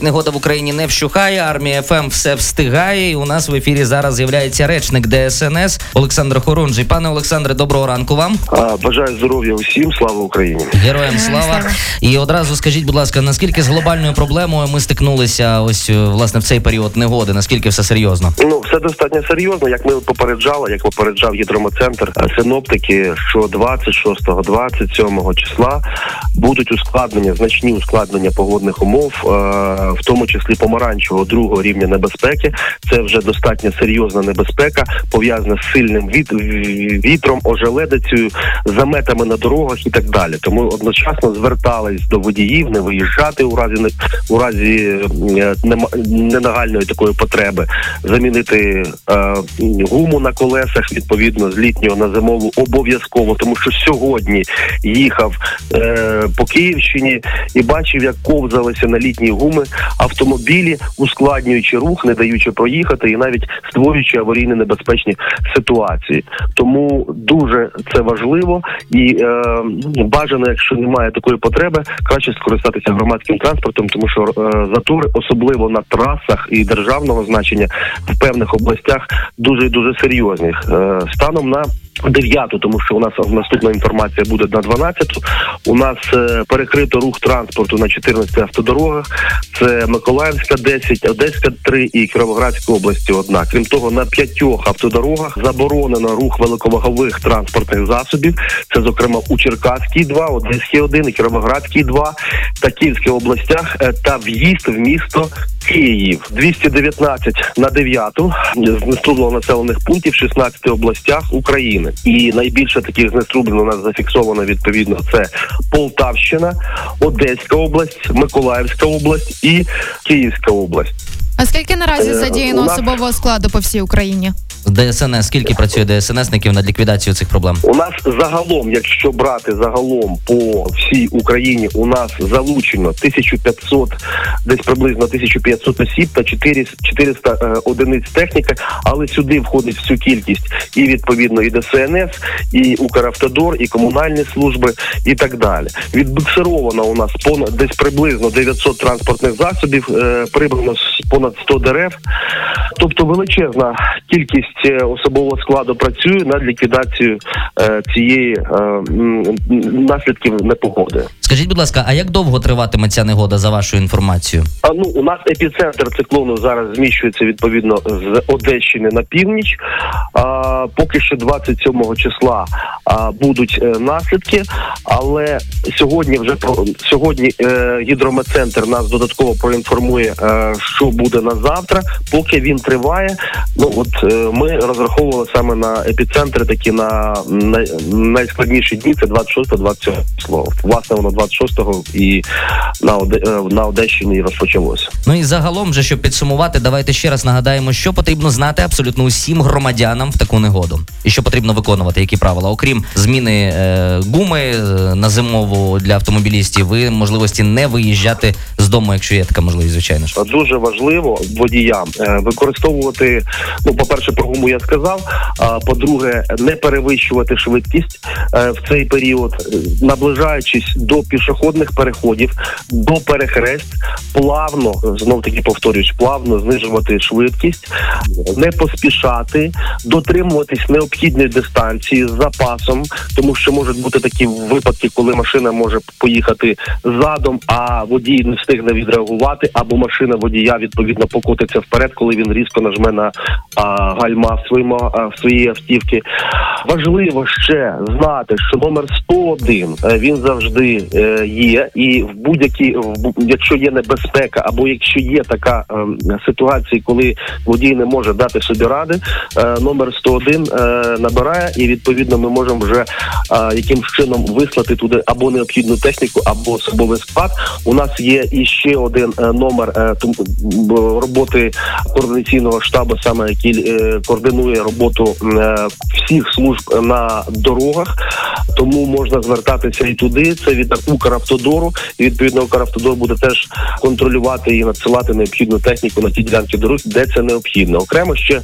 Негода в Україні не вщухає. Армія ФМ все встигає. І у нас в ефірі зараз з'являється речник ДСНС Олександр Хорунжий. Пане Олександре, доброго ранку вам. А, Бажаю здоров'я усім, слава Україні. Героям слава. слава. І одразу скажіть, будь ласка, наскільки з глобальною проблемою ми стикнулися ось е, власне в цей період негоди? Наскільки все серйозно? Ну все достатньо серйозно. Як ми попереджали, як попереджав гідрометцентр, е, синоптики, що 26-27 числа будуть ускладнення, значні ускладнення погодних умов, е, в тому числі помаранчевого другого рівня небезпеки. Це вже достатньо серйозна небезпека, пов'язана з сильним від, вітром, ожеледицею, заметами на дорогах і так далі. Тому одночасно звертались до водіїв не виїжджати у разі не у разі е, ненагальної такої потреби, замінити е, гуму на колесах відповідно з літнього на зимову обов'язково, тому що сьогодні їхав е, по Київщині і бачив, як ковзалися на літні гуми автомобілі, ускладнюючи рух, не даючи проїхати, і навіть створюючи аварійно небезпечні ситуації. Тому дуже це важливо і е, бажано, якщо немає такої потреби, краще скористатися громадським транспортом, тому що е, затори, особливо на трасах і державного значення в певних областях, дуже дуже серйозні. Е, станом на Дев'яту, тому що у нас наступна інформація буде на 12-ту. У нас е, перекрито рух транспорту на 14 автодорогах. Це Миколаївська 10, Одеська 3 і Кіровоградська області. Одна. Крім того, на п'ятьох автодорогах заборонено рух великовагових транспортних засобів. Це зокрема у Черкаській 2, Одеській 1 і Кіровоградській 2 та Київській областях е, та в'їзд в місто Київ 219 на 9 знеструблено населених пунктів в 16 областях України. І найбільше таких знеструблень у нас зафіксовано відповідно це Полтавщина, Одеська область, Миколаївська область і Київська область. А скільки наразі Е, задіяно е, нас- особового складу по всій Україні? ДСНС, скільки працює ДСНСників над ліквідацією цих проблем? У нас загалом, якщо брати загалом по всій Україні, у нас залучено 1500, десь приблизно 1500 осіб та 400, 400 е, одиниць техніки, але сюди входить всю кількість і відповідно і ДСНС, і Укравтодор, і комунальні служби, і так далі. Відбуксировано у нас понад десь приблизно 900 транспортних засобів, е, прибрано понад 100 дерев. Тобто величезна кількість е, особового складу працює над ліквідацією е, цієї е, наслідків непогоди. Скажіть, будь ласка, а як довго триватиме ця негода за вашою інформацією? А ну у нас епіцентр циклону зараз зміщується відповідно з Одещини на північ. А, поки що 27 числа а, будуть е, наслідки, але сьогодні вже сьогодні е, гідрометцентр нас додатково проінформує, е, що буде на завтра. Поки він триває, ну от е, ми розраховували саме на епіцентри, такі на, на найскладніші дні. Це 26-27 число. Власне, воно 26-го і на е, на Одещині розпочалося. Ну і загалом, вже щоб підсумувати, давайте ще раз нагадаємо, що потрібно знати абсолютно усім громадянам в таку негоду, і що потрібно виконувати, які правила, окрім зміни е, гуми е, на зимову для автомобілістів, і можливості не виїжджати з дому, якщо є така можливість, звичайно ж. Дуже важливо водіям е, використовувати. Ну, по перше, про гуму я сказав. А по-друге, не перевищувати швидкість е, в цей період, е, наближаючись до пішохідних переходів, до перехрест, плавно знов таки повторюсь, плавно знижувати швидкість, не поспішати, дотримуватись необхідної дистанції з запасом, тому що можуть бути такі випадки, коли машина може поїхати задом, а водій не встигне відреагувати, або машина водія відповідно покотиться вперед, коли він різко нажме на а, гальма в своєму а, своїй автівці. Важливо ще знати, що номер 101 е, він завжди е, є, і в будь-якій в якщо є небезпека, або якщо є така ем, ситуація, коли водій не може дати собі ради, е, номер 101 е, набирає, і відповідно ми можемо вже е, яким чином вислати туди або необхідну техніку, або особовий склад. У нас є і ще один е, номер е, роботи координаційного штабу, саме який е, координує роботу всіх служб на дорогах. Тому можна звертатися і туди. Це від Укравтодору, і відповідно Укравтодор буде теж контролювати і надсилати необхідну техніку на ті ділянки дорог, де це необхідно. Окремо ще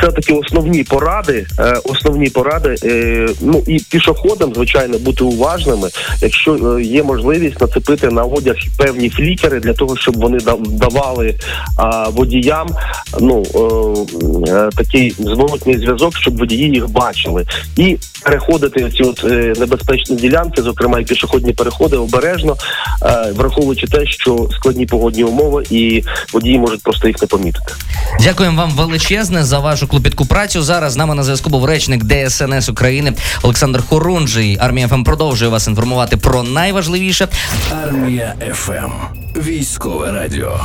Це такі основні поради. е, Основні поради. е, Ну і пішоходам, звичайно, бути уважними, якщо е, є можливість нацепити на одяг певні флікери для того, щоб вони да- давали водіям ну такий зворотний зв'язок, щоб водії їх бачили, і переходити ці от е, небезпечні ділянки, зокрема і пішохідні переходи, обережно, е, враховуючи те, що складні погодні умови, і водії можуть просто їх не помітити. Дякуємо вам величезне за вашу клопітку працю. Зараз з нами на зв'язку був речник ДСНС України Олександр Хорунжий. Армія ФМ продовжує вас інформувати про найважливіше. Армія ФМ. Військове радіо.